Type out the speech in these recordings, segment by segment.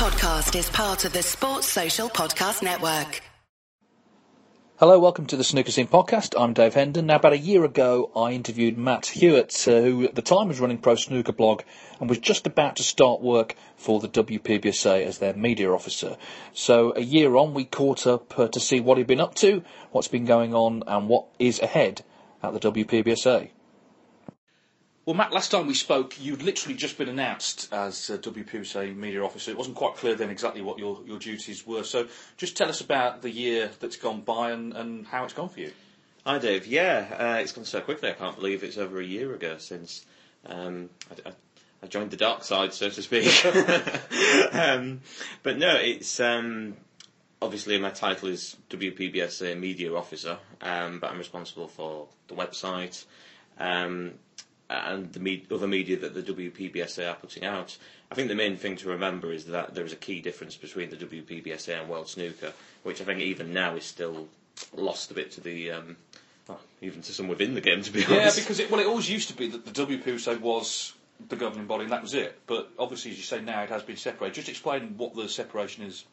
podcast is part of the Sports Social Podcast Network. Hello, welcome to the Snooker Scene podcast. I'm Dave Hendon. Now, about a year ago, I interviewed Matt Huart, uh, who at the time was running Pro Snooker Blog and was just about to start work for the WPBSA as their media officer. So, a year on, we caught up uh, to see what he'd been up to, what's been going on, and what is ahead at the WPBSA. Well, Matt, last time we spoke, you'd literally just been announced as uh, WPBSA media officer. It wasn't quite clear then exactly what your, your duties were. So just tell us about the year that's gone by and, and how it's gone for you. Hi, Dave. Yeah, uh, it's gone so quickly. I can't believe it's over a year ago since um, I, I, I, joined the dark side, so to speak. um, but no, it's um, obviously my title is WPBSA media officer, um, but I'm responsible for the website. Um, and the me- other media that the WPBSA are putting out. I think the main thing to remember is that there is a key difference between the WPBSA and World Snooker, which I think even now is still lost a bit to the. Um, well, even to some within the game, to be yeah, honest. Yeah, because it, well, it always used to be that the WPBSA was the governing body and that was it. But obviously, as you say now, it has been separated. Just explain what the separation is.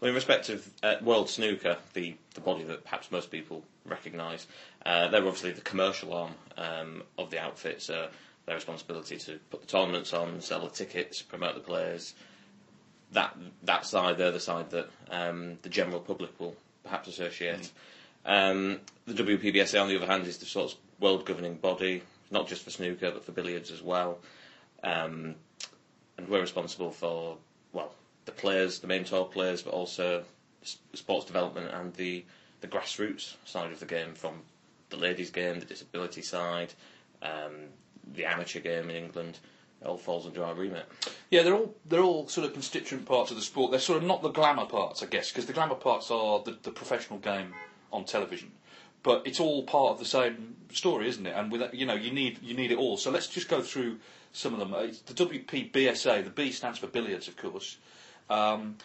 Well, in respect of uh, World Snooker, the, the body that perhaps most people recognise, uh, they're obviously the commercial arm um, of the outfit, so their responsibility to put the tournaments on, sell the tickets, promote the players. That that side, they're the side that um, the general public will perhaps associate. Mm. Um, the WPBSA, on the other hand, is the sort of world governing body, not just for snooker but for billiards as well. Um, and we're responsible for the players, the main tour players, but also sports development and the the grassroots side of the game, from the ladies' game, the disability side, um, the amateur game in England. It all falls under our remit. Yeah, they're all they're all sort of constituent parts of the sport. They're sort of not the glamour parts, I guess, because the glamour parts are the, the professional game on television. But it's all part of the same story, isn't it? And with you know, you need you need it all. So let's just go through some of them. It's the WPBSA, the B stands for billiards, of course. Um,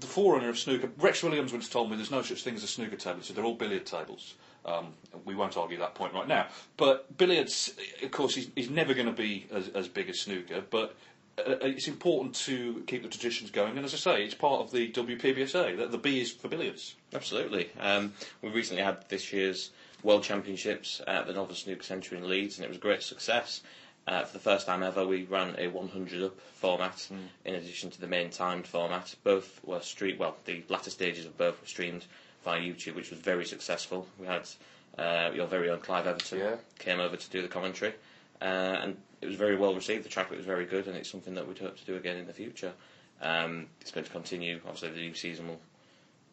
the forerunner of snooker, Rex Williams once told me there's no such thing as a snooker table, so they're all billiard tables. Um, we won't argue that point right now. But billiards, of course, is, is never going to be as, as, big as snooker, but uh, uh, it's important to keep the traditions going. And as I say, it's part of the WPBSA. The, the B is for billiards. Absolutely. Um, we recently had this year's World Championships at the Northern Snooker Centre in Leeds, and it was a great success. Uh, for the first time ever, we ran a 100 up format mm. in addition to the main timed format. Both were streamed, well, the latter stages of both were streamed via YouTube, which was very successful. We had uh, your very own Clive Everton yeah. came over to do the commentary, uh, and it was very well received. The track was very good, and it's something that we'd hope to do again in the future. Um, it's going to continue. Obviously, the new season will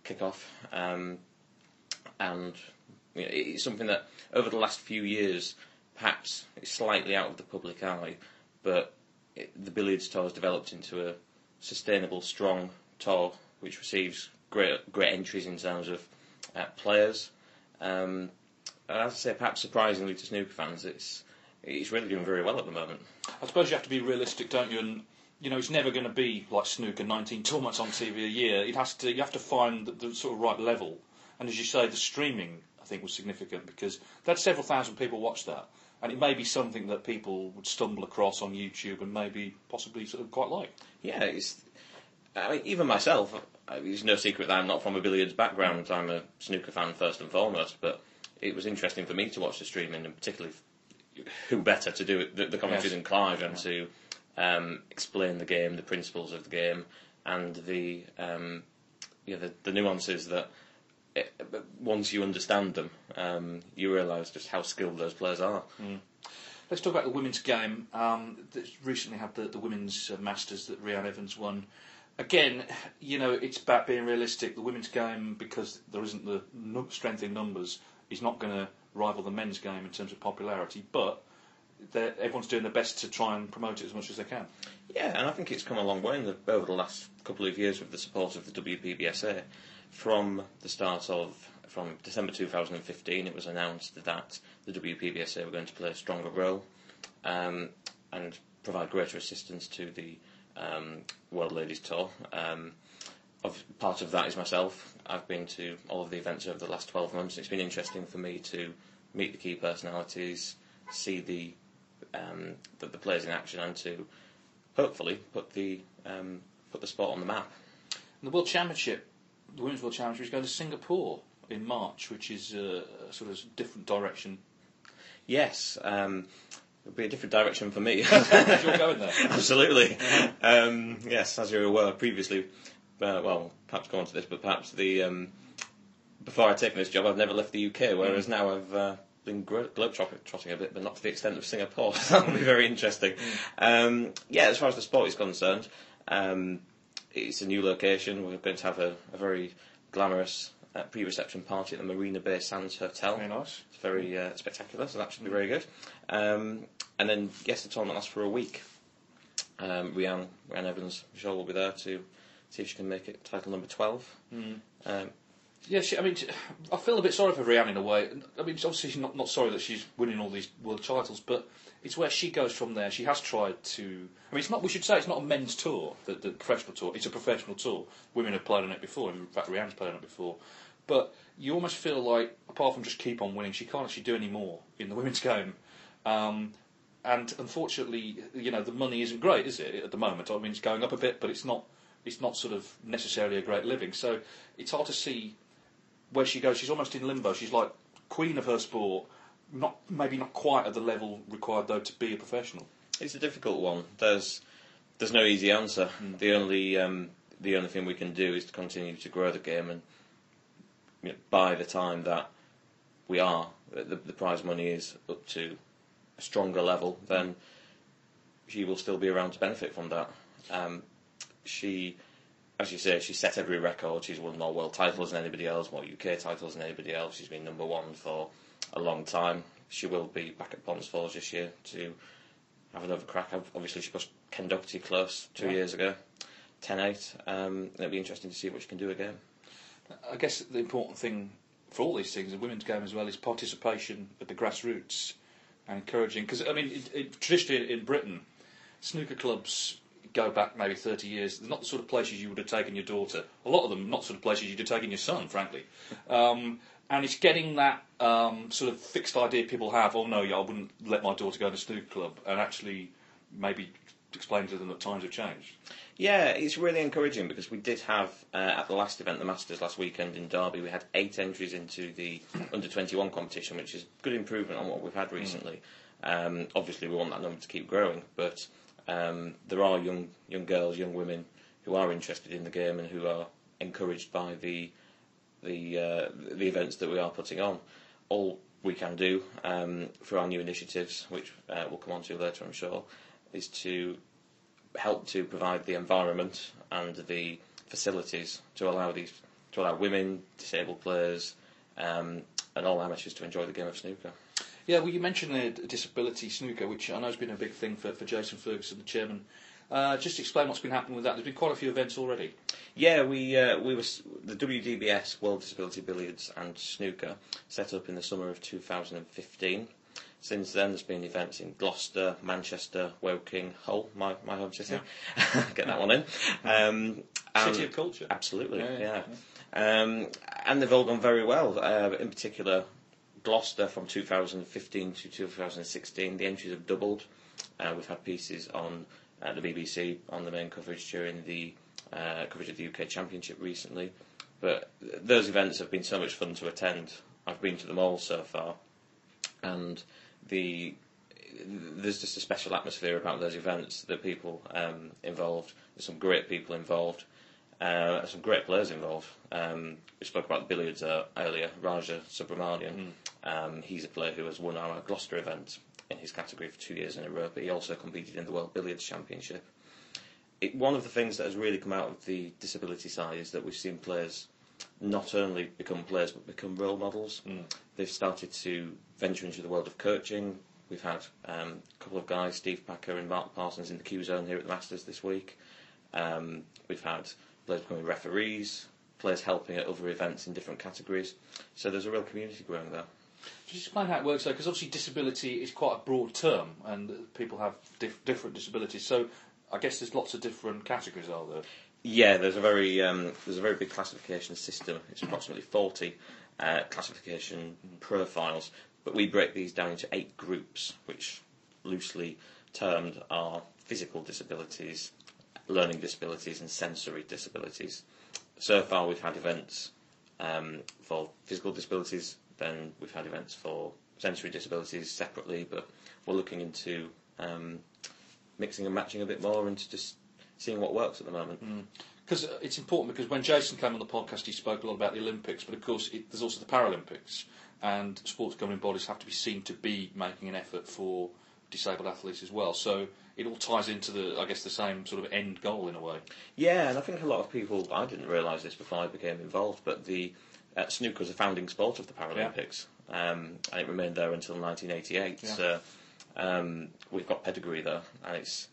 kick off, um, and you know, it's something that over the last few years perhaps it's slightly out of the public eye, but it, the billiards tour has developed into a sustainable, strong tour which receives great great entries in terms of uh, players. Um, and as I say, perhaps surprisingly to snooker fans, it's it's really doing very well at the moment. I suppose you have to be realistic, don't you? And you know, it's never going to be like snooker, 19 tournaments on TV a year. It has to. You have to find the, the sort of right level. And as you say, the streaming I think was significant because that's several thousand people watch that and it may be something that people would stumble across on YouTube and maybe possibly sort of quite like. Yeah, it's. I mean, even myself, it's no secret that I'm not from a billiards background. I'm a snooker fan first and foremost, but it was interesting for me to watch the streaming, and particularly who better to do it, the, the commentary yes. than Clive, and to um, explain the game, the principles of the game, and the um, yeah, the, the nuances that it, once you understand them, um, you realise just how skilled those players are. Mm. Let's talk about the women's game. Um, recently had the, the women's uh, Masters that Reanne Evans won. Again, you know, it's about being realistic. The women's game, because there isn't the strength in numbers, is not going to rival the men's game in terms of popularity. But everyone's doing their best to try and promote it as much as they can. Yeah, and I think it's come a long way the, over the last couple of years with the support of the WPBSA from the start of from December 2015, it was announced that the WPBSA were going to play a stronger role um, and provide greater assistance to the um, World Ladies Tour. Um, of, part of that is myself. I've been to all of the events over the last 12 months. It's been interesting for me to meet the key personalities, see the the, um, the players in action, and to hopefully put the um, put the sport on the map. The World Championship, the Women's World is going to Singapore in March, which is uh, a sort of different direction. Yes, um, it'll be a different direction for me. You're going there. Absolutely. Um, yes, as you're aware, previously, uh, well, perhaps go on to this, but perhaps the um, before I'd taken this job, I've never left the UK, whereas now I've uh, been gro- globe-trotting a bit, but not to the extent of Singapore. That'll be very interesting. Um, yeah, as far as the sport is concerned, um, it's a new location. We're going to have a, a very glamorous uh, pre-reception party at the Marina Bay Sands Hotel. Very nice. It's very uh, spectacular, so that should be very good. Um, and then, yes, the tournament lasts for a week. Um, Reanne, Reanne Evans, Michelle will be there to see if she can make it title number 12. Um, Yeah, she, I mean, I feel a bit sorry for Reanne in a way. I mean, obviously she's not, not sorry that she's winning all these world titles, but it's where she goes from there. She has tried to. I mean, it's not. We should say it's not a men's tour, the, the professional tour. It's a professional tour. Women have played on it before. In fact, Reanne's played on it before. But you almost feel like, apart from just keep on winning, she can't actually do any more in the women's game. Um, and unfortunately, you know, the money isn't great, is it, at the moment? I mean, it's going up a bit, but it's not. It's not sort of necessarily a great living. So it's hard to see where she goes, she's almost in limbo. She's like queen of her sport, not maybe not quite at the level required though to be a professional. It's a difficult one. There's there's no easy answer. The only um, the only thing we can do is to continue to grow the game, and you know, by the time that we are, the, the prize money is up to a stronger level, then she will still be around to benefit from that. Um, she, as you say, she set every record. She's won more world titles than anybody else, more UK titles than anybody else. She's been number one for a long time. She will be back at Ponds Forge this year to have another crack. Obviously, she pushed Ken Doherty close two Yeah. years ago, 10-8. Um, it'll be interesting to see what she can do again. I guess the important thing for all these things, the women's game as well, is participation at the grassroots and encouraging. Because I mean, it, it, traditionally in Britain, snooker clubs go back maybe 30 years. They're not the sort of places you would have taken your daughter. A lot of them, not the sort of places you'd have taken your son, frankly. Um, and it's getting that um, sort of fixed idea people have. Oh no, yeah, I wouldn't let my daughter go to a snooker club, and actually maybe explain to them that times have changed. Yeah, it's really encouraging because we did have uh, at the last event, the Masters last weekend in Derby, we had eight entries into the under twenty one competition, which is good improvement on what we've had recently. Um, obviously, we want that number to keep growing, but um, there are young young girls, young women who are interested in the game and who are encouraged by the the uh, the events that we are putting on. All we can do um, for our new initiatives, which uh, we'll come on to later, I'm sure, is to help to provide the environment and the facilities to allow these to allow women, disabled players, um, and all amateurs to enjoy the game of snooker. Yeah, well, you mentioned the disability snooker, which I know has been a big thing for, for Jason Ferguson, the chairman. Uh, just explain what's been happening with that. There's been quite a few events already. Yeah, we uh, we were the WDBS World Disability Billiards and Snooker set up in the summer of 2015. Since then, there's been events in Gloucester, Manchester, Woking, Hull, my, my home city. Get that one in. Um, City of Culture. Absolutely, Yeah, yeah. yeah, Um, and they've all gone very well. Uh, in particular, Gloucester from 2015 to 2016, the entries have doubled. Uh, we've had pieces on uh, the BBC on the main coverage during the uh, coverage of the UK Championship recently. But th- those events have been so much fun to attend. I've been to them all so far, and the there's just a special atmosphere about those events. The people um, involved, there's some great people involved, uh, some great players involved. Um, we spoke about the billiards uh, earlier. Raja Subramanian, um, he's a player who has won our Gloucester event in his category for two years in a row, but he also competed in the World Billiards Championship. It, one of the things that has really come out of the disability side is that we've seen players not only become players but become role models. They've started to venture into the world of coaching. We've had um, a couple of guys, Steve Packer and Mark Parsons, in the Cue Zone here at the Masters this week. Um, we've had players becoming referees, players helping at other events in different categories. So there's a real community growing there. Just explain how it works, though, because obviously disability is quite a broad term, and people have dif- different disabilities. So I guess there's lots of different categories, are there? Yeah, there's a very um, there's a very big classification system. It's approximately 40 uh, classification profiles, but we break these down into eight groups, which loosely termed are physical disabilities, learning disabilities and sensory disabilities. So far, we've had events um, for physical disabilities, then we've had events for sensory disabilities separately, but we're looking into um, mixing and matching a bit more and just seeing what works at the moment. Because it's important because when Jason came on the podcast, he spoke a lot about the Olympics, but of course it, there's also the Paralympics, and sports governing bodies have to be seen to be making an effort for disabled athletes as well. So it all ties into the, I guess, the same sort of end goal in a way. Yeah, and I think a lot of people, I didn't realise this before I became involved, but the uh, snooker was a founding sport of the Paralympics, um, and it remained there until 1988. Yeah. So um, we've got pedigree there, and it's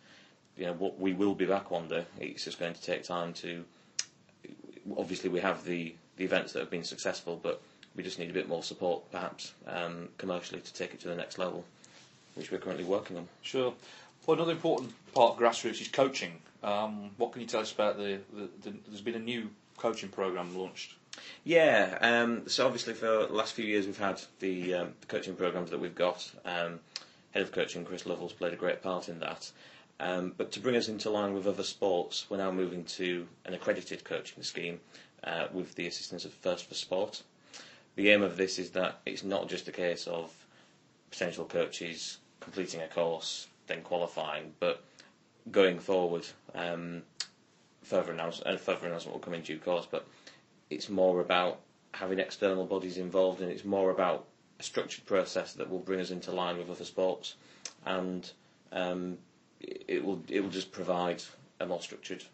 you know what we will be back one day. It's just going to take time to. Obviously, we have the the events that have been successful, but we just need a bit more support, perhaps um, commercially, to take it to the next level, which we're currently working on. Sure. Well, another important part of grassroots is coaching. Um, what can you tell us about the, the, the? There's been a new coaching program launched. Yeah, um, so obviously for the last few years we've had the, um, the coaching programs that we've got. Um, head of coaching Chris Lovell's played a great part in that. Um, but to bring us into line with other sports, we're now moving to an accredited coaching scheme uh, with the assistance of First for Sport. The aim of this is that it's not just a case of potential coaches completing a course, then qualifying, but going forward, um, further announcement, and further announcement will come in due course, but it's more about having external bodies involved and it's more about a structured process that will bring us into line with other sports and um, it it will it will just provide a more structured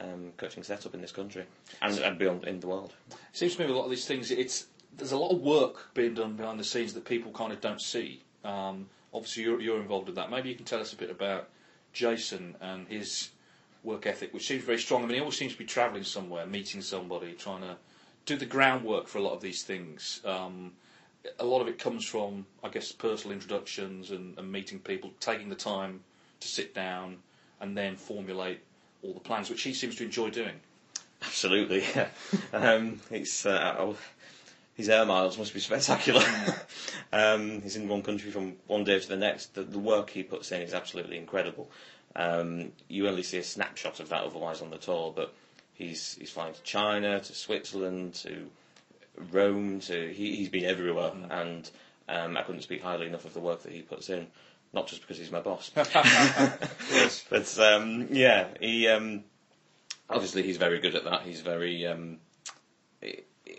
um, coaching setup in this country and, and beyond in the world. It seems to me with a lot of these things, it's there's a lot of work being done behind the scenes that people kind of don't see. Um, obviously, you're, you're involved in that. Maybe you can tell us a bit about Jason and his work ethic, which seems very strong. I mean, he always seems to be travelling somewhere, meeting somebody, trying to do the groundwork for a lot of these things. Um, a lot of it comes from, I guess, personal introductions and, and meeting people, taking the time to sit down and then formulate all the plans, which he seems to enjoy doing. Absolutely, yeah. um, it's uh, his air miles must be spectacular. um, he's in one country from one day to the next. The, the work he puts in is absolutely incredible. Um, you only see a snapshot of that otherwise on the tour, but he's he's flying to China, to Switzerland, to Rome. To he, he's been everywhere, and um, I couldn't speak highly enough of the work that he puts in. Not just because he's my boss, yes. but um, yeah, he um, obviously he's very good at that. He's very um,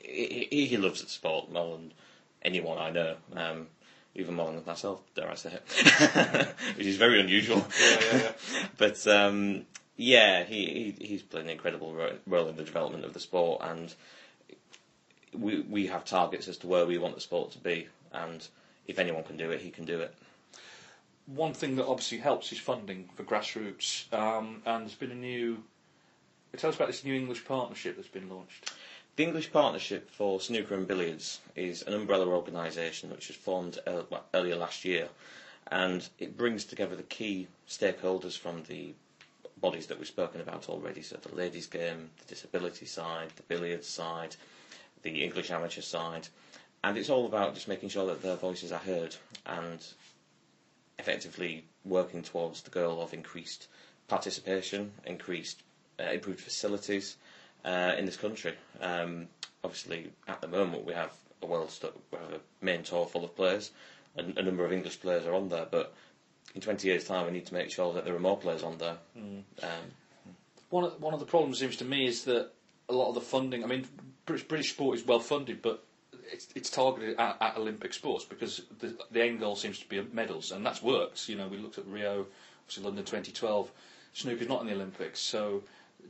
he, he, he loves the sport more than anyone I know, um, even more than myself, dare I say it, which is very unusual. Yeah, yeah, yeah. but um, yeah, he, he he's played an incredible ro- role in the development of the sport, and we we have targets as to where we want the sport to be, and if anyone can do it, he can do it. One thing that obviously helps is funding for grassroots, um, and there's been a new. Tell us about this new English partnership that's been launched. The English Partnership for Snooker and Billiards is an umbrella organisation which was formed uh, earlier last year, and it brings together the key stakeholders from the bodies that we've spoken about already. So the ladies' game, the disability side, the billiards side, the English amateur side, and it's all about just making sure that their voices are heard and effectively working towards the goal of increased participation, increased uh, improved facilities uh, in this country. Um, obviously, at the moment we have a world stu- we have a main tour full of players, and a number of English players are on there. But in 20 years' time, we need to make sure that there are more players on there. Um, One of, one of the problems seems to me is that a lot of the funding. I mean, British, British sport is well funded, but it's, it's targeted at, at Olympic sports because the, the end goal seems to be medals, and that's worked. You know, we looked at Rio, obviously London 2012. Snooker's not in the Olympics, so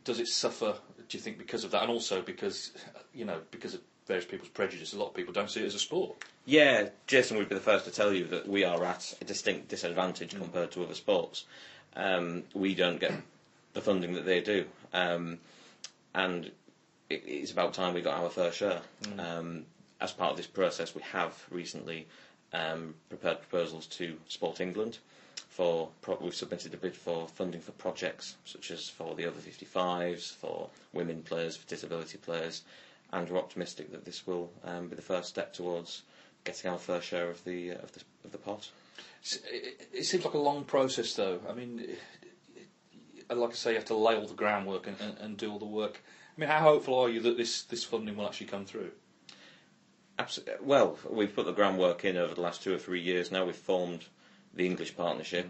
does it suffer? Do you think because of that, and also because you know because of various people's prejudice, a lot of people don't see it as a sport. Yeah, Jason would be the first to tell you that we are at a distinct disadvantage compared to other sports. Um, we don't get the funding that they do, um, and it, it's about time we got our fair share. Um, as part of this process, we have recently um, prepared proposals to Sport England. For pro- we've submitted a bid for funding for projects such as for the over 55s, for women players, for disability players, and we're optimistic that this will um, be the first step towards getting our fair share of the uh, of the of the pot. It, it seems like a long process, though. I mean, uh, like I say, you have to lay all the groundwork and, and, and do all the work. I mean, how hopeful are you that this, this funding will actually come through? Absolutely. Well, we've put the groundwork in over the last two or three years. Now we've formed the English partnership.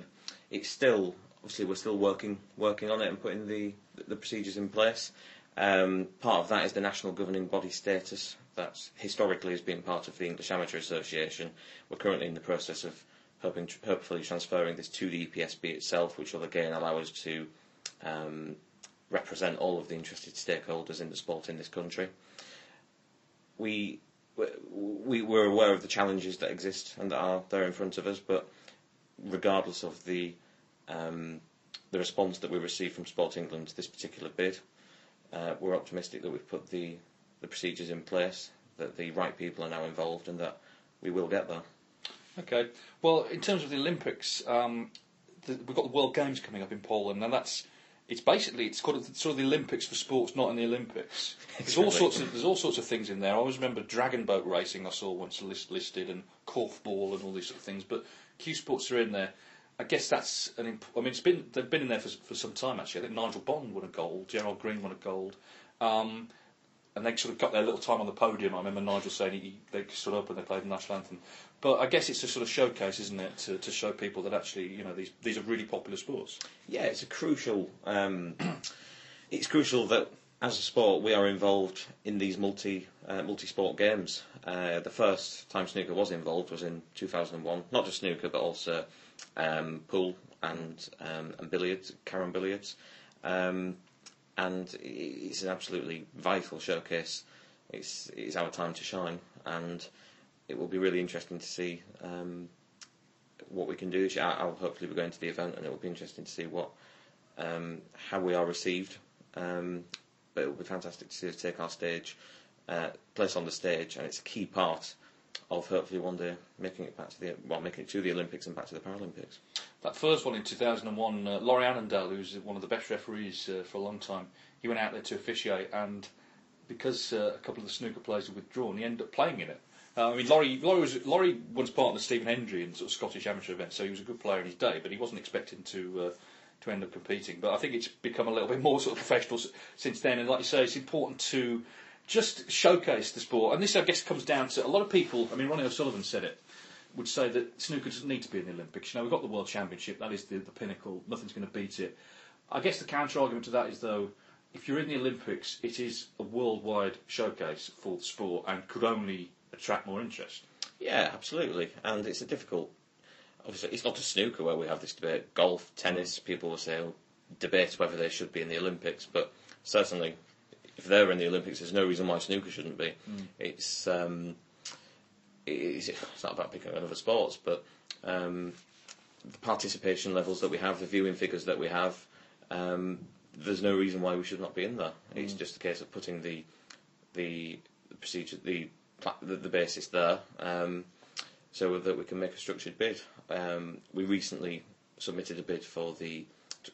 It's still obviously we're still working working on it and putting the the procedures in place. Um, part of that is the national governing body status. That historically has been part of the English Amateur Association. We're currently in the process of hoping, hopefully transferring this to the EPSB itself, which will again allow us to um, represent all of the interested stakeholders in the sport in this country. We we, we're aware of the challenges that exist and that are there in front of us, but regardless of the um, the response that we received from Sport England to this particular bid, uh, we're optimistic that we've put the, the procedures in place, that the right people are now involved, and that we will get there. Okay. Well, in terms of the Olympics, um, the, we've got the World Games coming up in Poland, and that's it's basically it's called sort of the Olympics for sports, not in the Olympics. There's all sorts of there's all sorts of things in there. I always remember dragon boat racing. I saw once list, listed and korfball and all these sort of things. But Cue Sports are in there. I guess that's an. Imp- I mean, it's been they've been in there for for some time actually. I think Nigel Bond won a gold, Gerald Green won a gold, um, and they sort of got their little time on the podium. I remember Nigel saying he, they stood up and they played the national anthem. But I guess it's a sort of showcase, isn't it, to, to show people that actually you know these these are really popular sports. Yeah, it's a crucial. Um, it's crucial that as a sport we are involved in these multi uh, multi sport games. Uh, the first time snooker was involved was in 2001. Not just snooker, but also um, pool and um, and billiards, carom billiards, um, and it's an absolutely vital showcase. It's it's our time to shine, and it will be really interesting to see um, what we can do. I'll hopefully be going to the event, and it will be interesting to see what um, how we are received. Um, but it will be fantastic to see us take our stage, uh, place on the stage, and it's a key part of hopefully one day making it back to the well, making it to the Olympics and back to the Paralympics. That first one in 2001, uh, Laurie Annandale, who's one of the best referees uh, for a long time, he went out there to officiate, and because uh, a couple of the snooker players had withdrawn, he ended up playing in it. Uh, I mean, Laurie, Laurie, was, Laurie of the Stephen Hendry and sort of Scottish amateur events, so he was a good player in his day, but he wasn't expecting to uh, to end up competing. But I think it's become a little bit more sort of professional since then, and like you say, it's important to just showcase the sport. And this, I guess, comes down to a lot of people. I mean, Ronnie O'Sullivan said it. Would say that snooker doesn't need to be in the Olympics. You know, we've got the World Championship. That is the, the pinnacle. Nothing's going to beat it. I guess the counter argument to that is though, if you're in the Olympics, it is a worldwide showcase for the sport and could only attract more interest. Yeah, absolutely. And it's a difficult. Obviously, it's not just snooker where we have this debate. Golf, tennis, people will say, debate whether they should be in the Olympics, but certainly if they're in the Olympics, there's no reason why snooker shouldn't be. Mm. It's, um, it's, it's not about picking another sports, but um, the participation levels that we have, the viewing figures that we have, um, there's no reason why we should not be in there. Mm. It's just a case of putting the the, the procedure, the, the, the basis there, um, so that we can make a structured bid. Um, we recently submitted a bid for the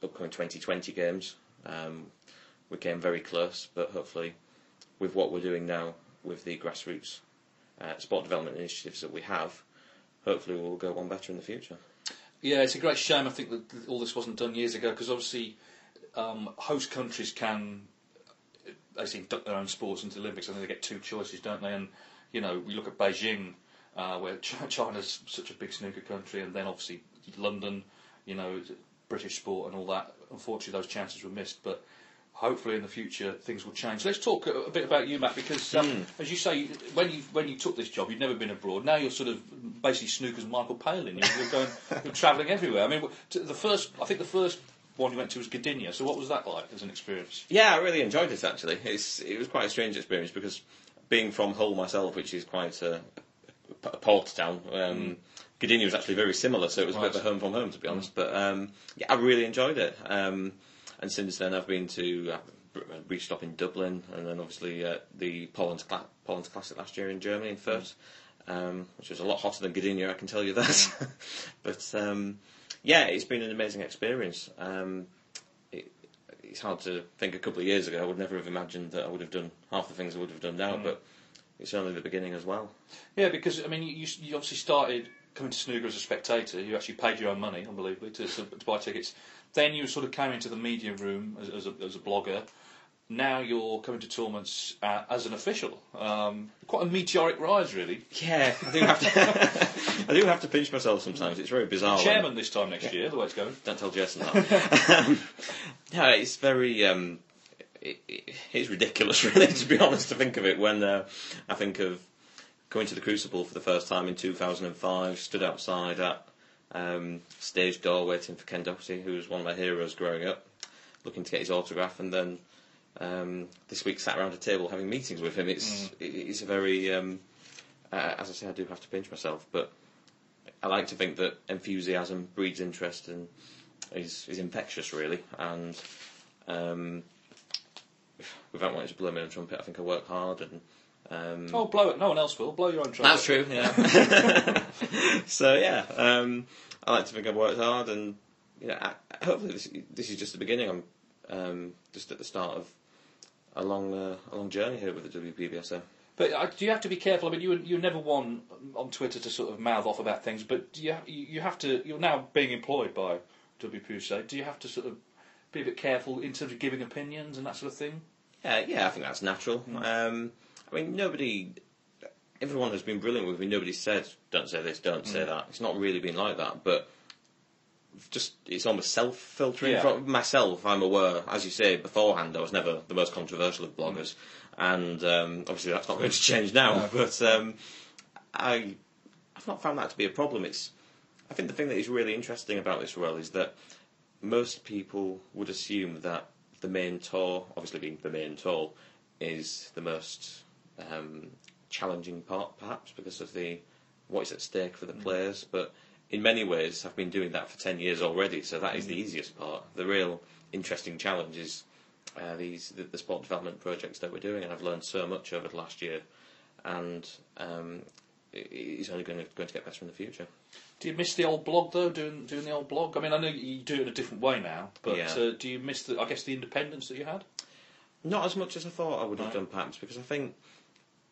upcoming 2020 games. Um, we came very close, but hopefully, with what we're doing now with the grassroots uh, sport development initiatives that we have, hopefully we'll go one better in the future. Yeah, it's a great shame. I think that all this wasn't done years ago because obviously um, host countries can they seem duck their own sports into the Olympics. I think they get two choices, don't they? And you know, we look at Beijing, uh, where China's such a big snooker country, and then obviously London, you know, British sport and all that. Unfortunately, those chances were missed, but hopefully in the future things will change. Let's talk a, a bit about you, Matt, because um, mm. as you say, when you when you took this job, you'd never been abroad. Now you're sort of basically snooker's Michael Palin. You're, you're going, you're travelling everywhere. I mean, the first, I think the first one you went to was Gdynia. So what was that like as an experience? Yeah, I really enjoyed it actually. It's it was quite a strange experience because being from Hull myself, which is quite a port town. Um, mm. Gdynia was actually very similar, so it was right. a bit of a home from home, to be honest. Mm. But um, yeah, I really enjoyed it. Um, and since then I've been to uh, reached up in Dublin, and then obviously uh, the Poland, Cla- Paul Hunter Classic last year in Germany in Fürth, um, which was a lot hotter than Gdynia, I can tell you that. but um, yeah, it's been an amazing experience. Um, it, it's hard to think a couple of years ago I would never have imagined that I would have done half the things I would have done now, mm. but it's only the beginning as well. Yeah, because I mean, you, you obviously started coming to snooker as a spectator. You actually paid your own money, unbelievably, to, to buy tickets Then you sort of came into the media room as, as, a, as a blogger. Now you're coming to tournaments uh, as an official. Um, quite a meteoric rise, really. Yeah, I do have to. I do have to pinch myself sometimes. It's very bizarre. when- Chairman this time next year, the way it's going. Don't tell Jason that. um, no, it's very. Um, it, it, it's ridiculous, really, to be honest, to think of it. When uh, I think of going to the Crucible for the first time in 2005, stood outside at um, stage door waiting for Ken Doherty, who was one of my heroes growing up, looking to get his autograph, and then um, this week sat around a table having meetings with him. It's it, it's a very. Um, uh, as I say, I do have to pinch myself, but I like to think that enthusiasm breeds interest and is, is infectious, really. And um, without wanting to blow my own trumpet, I think I work hard and. Um, Oh, blow it. No one else will. Blow your own trumpet. that's true, yeah. so yeah, um, I like to think I've worked hard, and you know, I, hopefully this, this is just the beginning. I'm um, just at the start of a long, uh, a long journey here with the WPBSA. But uh, do you have to be careful? I mean, you you never one on Twitter to sort of mouth off about things, but do you you have to. You're now being employed by WPBSA. Do you have to sort of be a bit careful in terms of giving opinions and that sort of thing? Yeah, yeah, I think that's natural. Hmm. Um, I mean, nobody, everyone has been brilliant with me. Nobody said, "Don't say this, don't Hmm. say that." It's not really been like that, but just it's almost self-filtering Yeah. from myself. I'm aware, as you say, beforehand I was never the most controversial of bloggers, and um, obviously that's not going to change now. No. But um, I, I've not found that to be a problem. It's, I think the thing that is really interesting about this role is that most people would assume that the main tour, obviously being the main tour, is the most um, challenging part, perhaps because of the what is at stake for the players. But in many ways, I've been doing that for ten years already, so that is the easiest part. The real interesting challenge is uh, these the, the sport development projects that we're doing, and I've learned so much over the last year, and um, it's only going to, going to get better in the future. Do you miss the old blog though? Doing doing the old blog. I mean, I know you do it in a different way now, but Yeah. uh, do you miss the? I guess the independence that you had. Not as much as I thought I would have Right. done, perhaps, because I think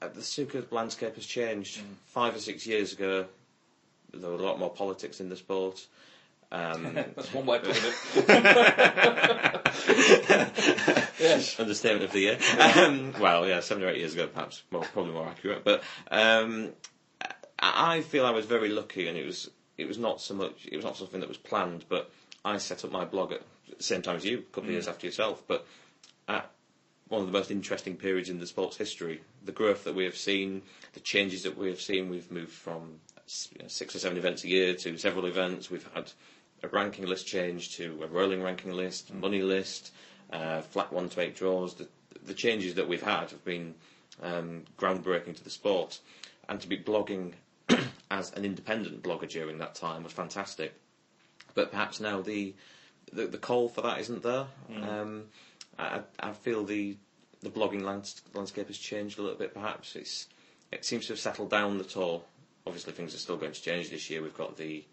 uh, the snooker landscape has changed. Mm. Five or six years ago, there were a lot more politics in the sport. Um, That's one way of putting it. yes. understatement of the year. Um, well, yeah, seven or eight years ago, perhaps, well, probably more accurate. But um, I feel I was very lucky, and it was it was not so much it was not something that was planned, but I set up my blog at the same time as you, a couple of years after yourself, but at one of the most interesting periods in the sport's history. The growth that we have seen, the changes that we have seen, we've moved from you know, six or seven events a year to several events. We've had a ranking list change to a rolling ranking list, money list, uh, flat one to eight draws. The, the changes that we've had have been um, groundbreaking to the sport, and to be blogging as an independent blogger during that time was fantastic. But perhaps now the the, the call for that isn't there. Um, I, I feel the the blogging lands, landscape has changed a little bit. Perhaps it's it seems to have settled down the tour. Obviously, things are still going to change this year. We've got the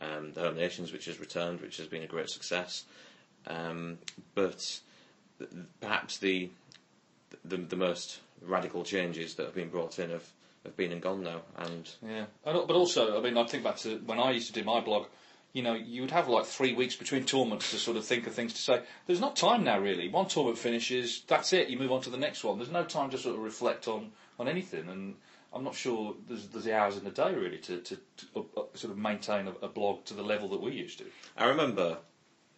um, the Home Nations, which has returned, which has been a great success. Um, but th- perhaps the, the the most radical changes that have been brought in have, have been and gone now. And Yeah, And- but also, I mean, I think back to when I used to do my blog. You know, you would have like three weeks between tournaments to sort of think of things to say. There's not time now, really. One tournament finishes, that's it. You move on to the next one. There's no time to sort of reflect on, on anything. And I'm not sure there's, there's the hours in the day really to, to, to uh, uh, sort of maintain a, a blog to the level that we used to. I remember,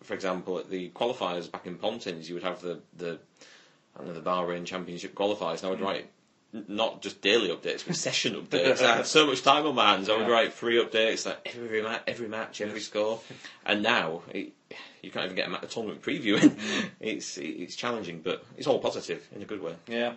for example, at the qualifiers back in Pontins, you would have the the I don't know, the Bahrain Championship qualifiers, and I would write n- not just daily updates, but session updates. I had so much time on my hands. I would write three updates, like every ma- every match, every score, and now it, you can't even get a, tournament preview in. It's it's challenging, but it's all positive in a good way. Yeah.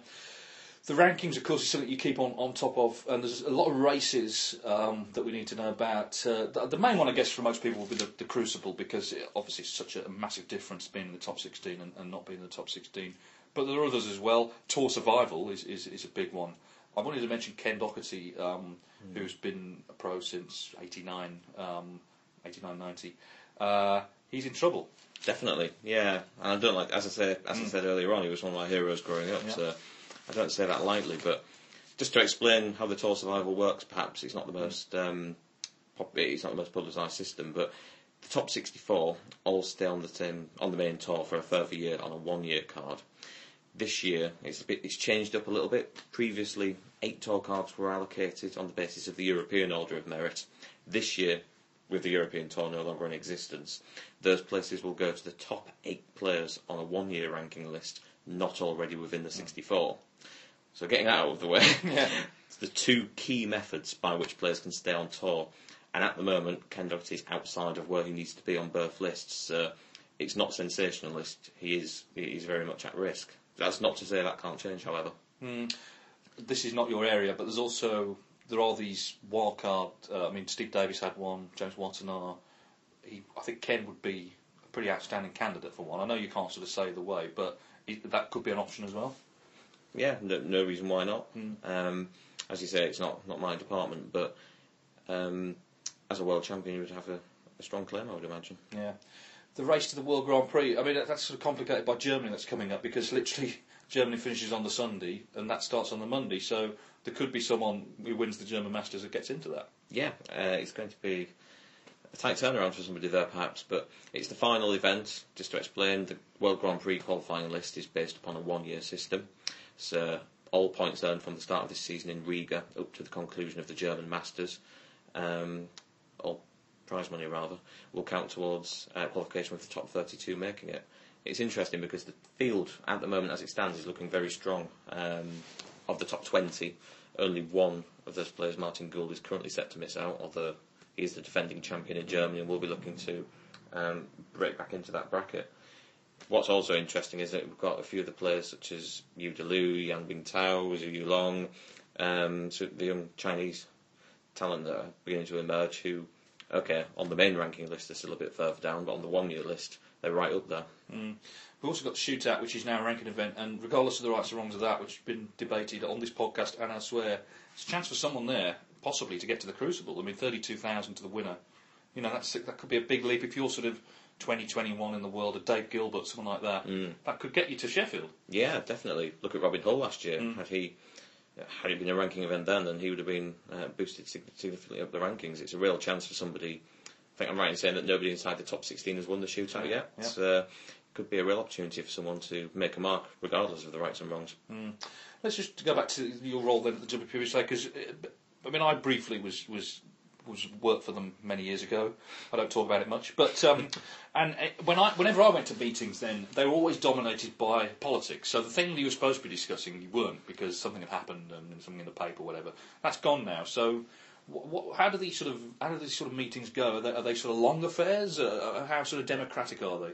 The rankings, of course, is something you keep on, on top of, and there's a lot of races um, that we need to know about. Uh, the, the main one, I guess, for most people will be the, the Crucible, because it, obviously it's such a, massive difference being in the top 16 and, and not being in the top 16. But there are others as well. Tour Survival is, is, is a big one. I wanted to mention Ken Doherty, um, who's been a pro since 89, um, 89 90. Uh, he's in trouble. Definitely, yeah. And I don't like, as I said, as I said earlier on, he was one of my heroes growing up. Mm. Yeah. So I don't say that lightly. But just to explain how the tour survival works, perhaps it's not Mm. the most, um, pop- it's not the most publicised system, but the top 64 all stay on the same, on the main tour for a further year on a one-year card. This year, it's a bit, it's changed up a little bit. Previously, eight tour cards were allocated on the basis of the European Order of Merit. This year, with the European Tour no longer in existence, those places will go to the top eight players on a one-year ranking list, not already within the 64. So getting that out of the way, Yeah. it's the two key methods by which players can stay on tour. And at the moment, Ken Doherty is outside of where he needs to be on both lists. So it's not sensationalist. He is he is very much at risk. That's not to say that can't change, however. this is not your area, but there's also there are these wild card. Uh, I mean, Steve Davis had one. James Wattana. He, I think Ken would be a pretty outstanding candidate for one. I know you can't sort of say the way, but it, that could be an option as well. Yeah, no, no reason why not. Um, as you say, it's not not my department, but um, as a world champion, you would have a, a strong claim, I would imagine. Yeah. The race to the World Grand Prix. I mean, that- that's sort of complicated by Germany that's coming up because literally Germany finishes on the Sunday and that starts on the Monday. So there could be someone who wins the German Masters that gets into that. Yeah, uh, it's going to be a tight turnaround for somebody there, perhaps, but it's the final event. Just to explain, the World Grand Prix qualifying list is based upon a one-year system. So all points earned from the start of this season in Riga up to the conclusion of the German Masters, um, or prize money rather, will count towards uh, qualification with the top 32 making it. It's interesting because the field at the moment, as it stands, is looking very strong. Um, of the top 20, only one of those players, Martin Gould, is currently set to miss out, although he is the defending champion in Germany and will be looking to um, break back into that bracket. What's also interesting is that we've got a few of the players such as Yu Delu, Yang Bingtao, Zhou Yuelong, um, so the young Chinese talent that are beginning to emerge who, okay, on the main ranking list they're still a bit further down, but on the one year list they're right up there. Mm. We've also got the shootout, which is now a ranking event, and regardless of the rights or wrongs of that, which has been debated on this podcast and elsewhere, it's a chance for someone there possibly to get to the Crucible. I mean, thirty-two thousand to the winner. You know, that's that could be a big leap if you're sort of 2021 in the world of Dave Gilbert, someone like that. Mm. That could get you to Sheffield. Yeah, definitely. Look at Robin Hull last year. Mm. Had he had it been a ranking event then, then he would have been uh, boosted significantly up the rankings. It's a real chance for somebody. I think I'm right in saying that nobody inside the top 16 has won the shootout yet. Yeah. Uh, could be a real opportunity for someone to make a mark, regardless of the rights and wrongs. Let's just go back to your role then at the WPBSA because I mean I briefly was was was worked for them many years ago. I don't talk about it much, but um, and uh, when I whenever I went to meetings, then they were always dominated by politics. So the thing that you were supposed to be discussing, you weren't because something had happened and something in the paper, or whatever. That's gone now. So. What, what, how do these sort of how do these sort of meetings go? Are they, are they sort of long affairs? Uh, how sort of democratic are they?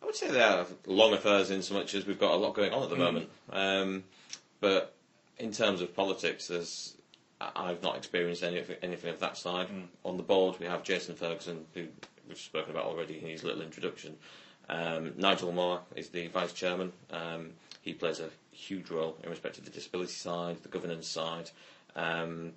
I would say they are long affairs in so much as we've got a lot going on at the moment. Um, but in terms of politics, there's I've not experienced anything, anything of that side. On the board, we have Jason Ferguson, who we've spoken about already in his little introduction. Um, Nigel Mawer is the vice chairman. Um, he plays a huge role in respect to the disability side, the governance side. Um,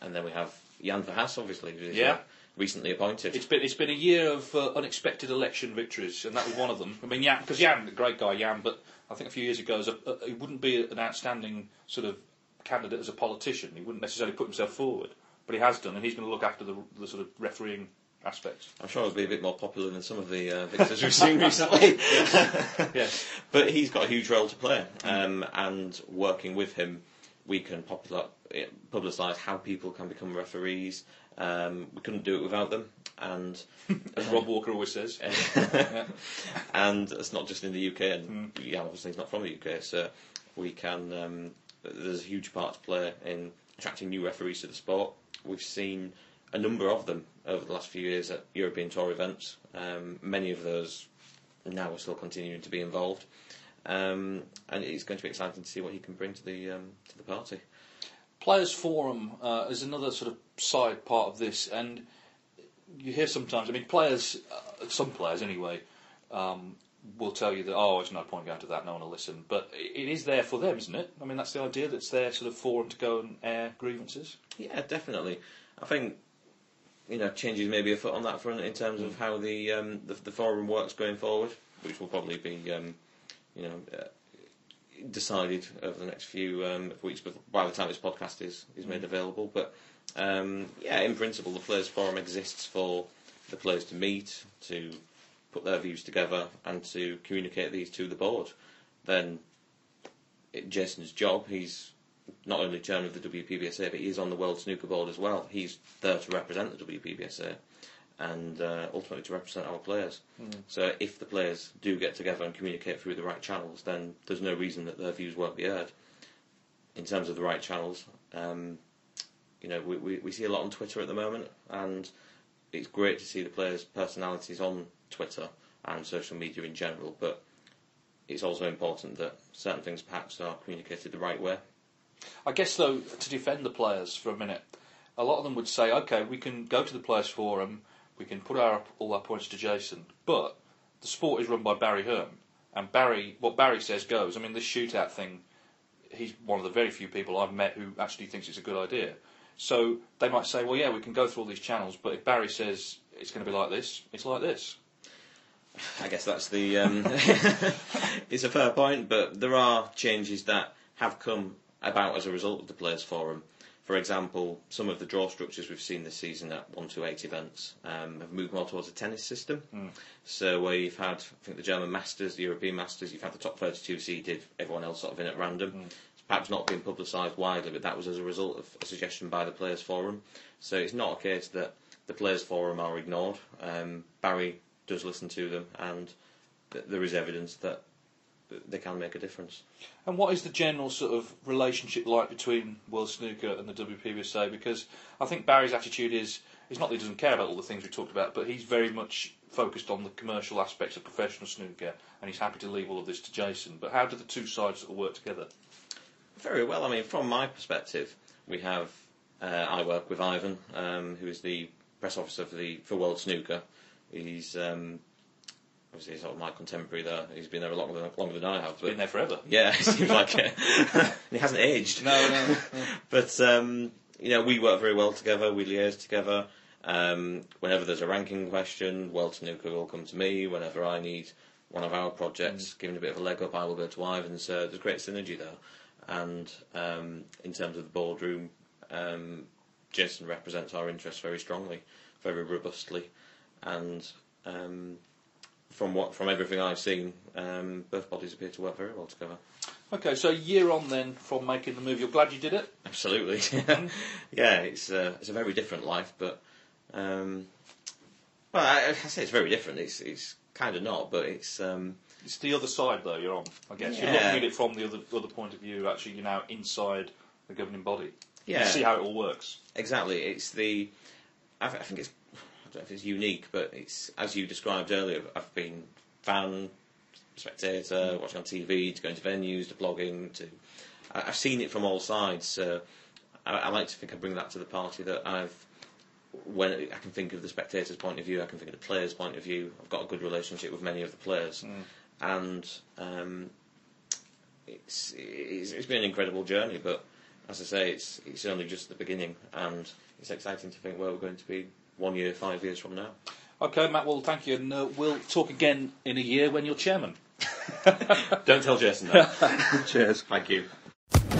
and then we have Jan Verhaas, obviously, who is uh, Yeah. recently appointed. It's been it's been a year of uh, unexpected election victories, and that was one of them. I mean, Jan, because Jan, a great guy, Jan, but I think a few years ago, as a, uh, he wouldn't be an outstanding sort of candidate as a politician. He wouldn't necessarily put himself forward, but he has done, and he's going to look after the, the sort of refereeing aspects. I'm sure he'll be a bit more popular than some of the uh, victors we've seen recently. Yes. But he's got a huge role to play, um, and working with him, we can popular, publicise how people can become referees. Um, we couldn't do it without them, and As Rob Walker always says. And it's not just in the UK, and yeah, obviously he's not from the UK, so we can. Um, there's a huge part to play in attracting new referees to the sport. We've seen a number of them over the last few years at European Tour events. Um, many of those now are still continuing to be involved, um, and it's going to be exciting to see what he can bring to the um, to the party. Players Forum uh, is another sort of side part of this, and you hear sometimes. I mean, players, uh, some players anyway, um, will tell you that oh, it's no point going to that. No one will listen. But it is there for them, isn't it? I mean, that's the idea. That's their sort of forum to go and air grievances. Yeah, definitely. I think you know changes maybe a foot on that front in terms of how the um, the, the forum works going forward, which will probably be um, you know uh, decided over the next few um, weeks. By the time this podcast is is made available, but um, yeah, in principle, the Players Forum exists for the players to meet, to put their views together, and to communicate these to the board, then it, Jason's job. He's not only chairman of the WPBSA, but he's on the World Snooker Board as well. He's there to represent the WPBSA and uh, ultimately to represent our players. So if the players do get together and communicate through the right channels, then there's no reason that their views won't be heard. In terms of the right channels, um, you know, we, we, we see a lot on Twitter at the moment, and it's great to see the players' personalities on Twitter and social media in general, but it's also important that certain things perhaps are communicated the right way. I guess, though, to defend the players for a minute, a lot of them would say, okay, we can go to the players' forum, we can put our, all our points to Jason, but the sport is run by Barry Hearn, and Barry, what Barry says goes. I mean, this shootout thing, he's one of the very few people I've met who actually thinks it's a good idea. So they might say, well, yeah, we can go through all these channels, but if Barry says it's going to be like this, it's like this. I guess that's the. Um, it's a fair point, but there are changes that have come about as a result of the Players Forum. For example, some of the draw structures we've seen this season at 128 events um, have moved more towards a tennis system. So, where you've had, I think, the German Masters, the European Masters, you've had the top 32 seeded, everyone else sort of in at random. It's perhaps not been publicised widely, but that was as a result of a suggestion by the Players Forum. So, it's not a case that the Players Forum are ignored. Um, Barry does listen to them, and th- there is evidence that they can make a difference. And what is the general sort of relationship like between World Snooker and the WPBSA? Because I think Barry's attitude is it's not that he doesn't care about all the things we talked about, but he's very much focused on the commercial aspects of professional snooker, and he's happy to leave all of this to Jason. But how do the two sides sort of work together? Very well. I mean, from my perspective, we have uh, I work with Ivan, um, who is the press officer for the for World Snooker. He's um, obviously sort of my contemporary there. He's been there a longer longer than I have. But Been there forever. yeah, it seems like it. He hasn't aged. No, no. But um, you know, we work very well together. We liaise together. Um, whenever there's a ranking question, World Snooker will come to me. Whenever I need one of our projects giving a bit of a leg up, I will go to Ivan. So there's great synergy there. And um, in terms of the boardroom, um, Jason represents our interests very strongly, very robustly, and um, from what from everything I've seen, um, both bodies appear to work very well together. Okay, so a year on then from making the move, you're glad you did it? Absolutely. yeah, it's uh, it's a very different life, but um, well, I, I say it's very different. It's it's kind of not, but it's um, It's the other side, though, you're on, I guess. You're Yeah. looking at it from the other, other point of view. Actually, you're now inside the governing body. yeah, You see how it all works. exactly. It's the I, th- I think it's I don't know if it's unique, but it's as you described earlier. I've been fan, spectator, watching on TV, to going to venues, to blogging, to I, I've seen it from all sides. So I, I like to think I bring that to the party that I've when I can think of the spectator's point of view, I can think of the player's point of view. I've got a good relationship with many of the players, and um, it's, it's it's been an incredible journey. But as I say, it's it's only just the beginning, and it's exciting to think where we're going to be one year, five years from now. Okay, Matt, well, thank you. And uh, we'll talk again in a year when you're chairman. Don't tell Jason that. Cheers. Thank you.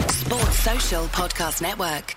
Sports Social Podcast Network.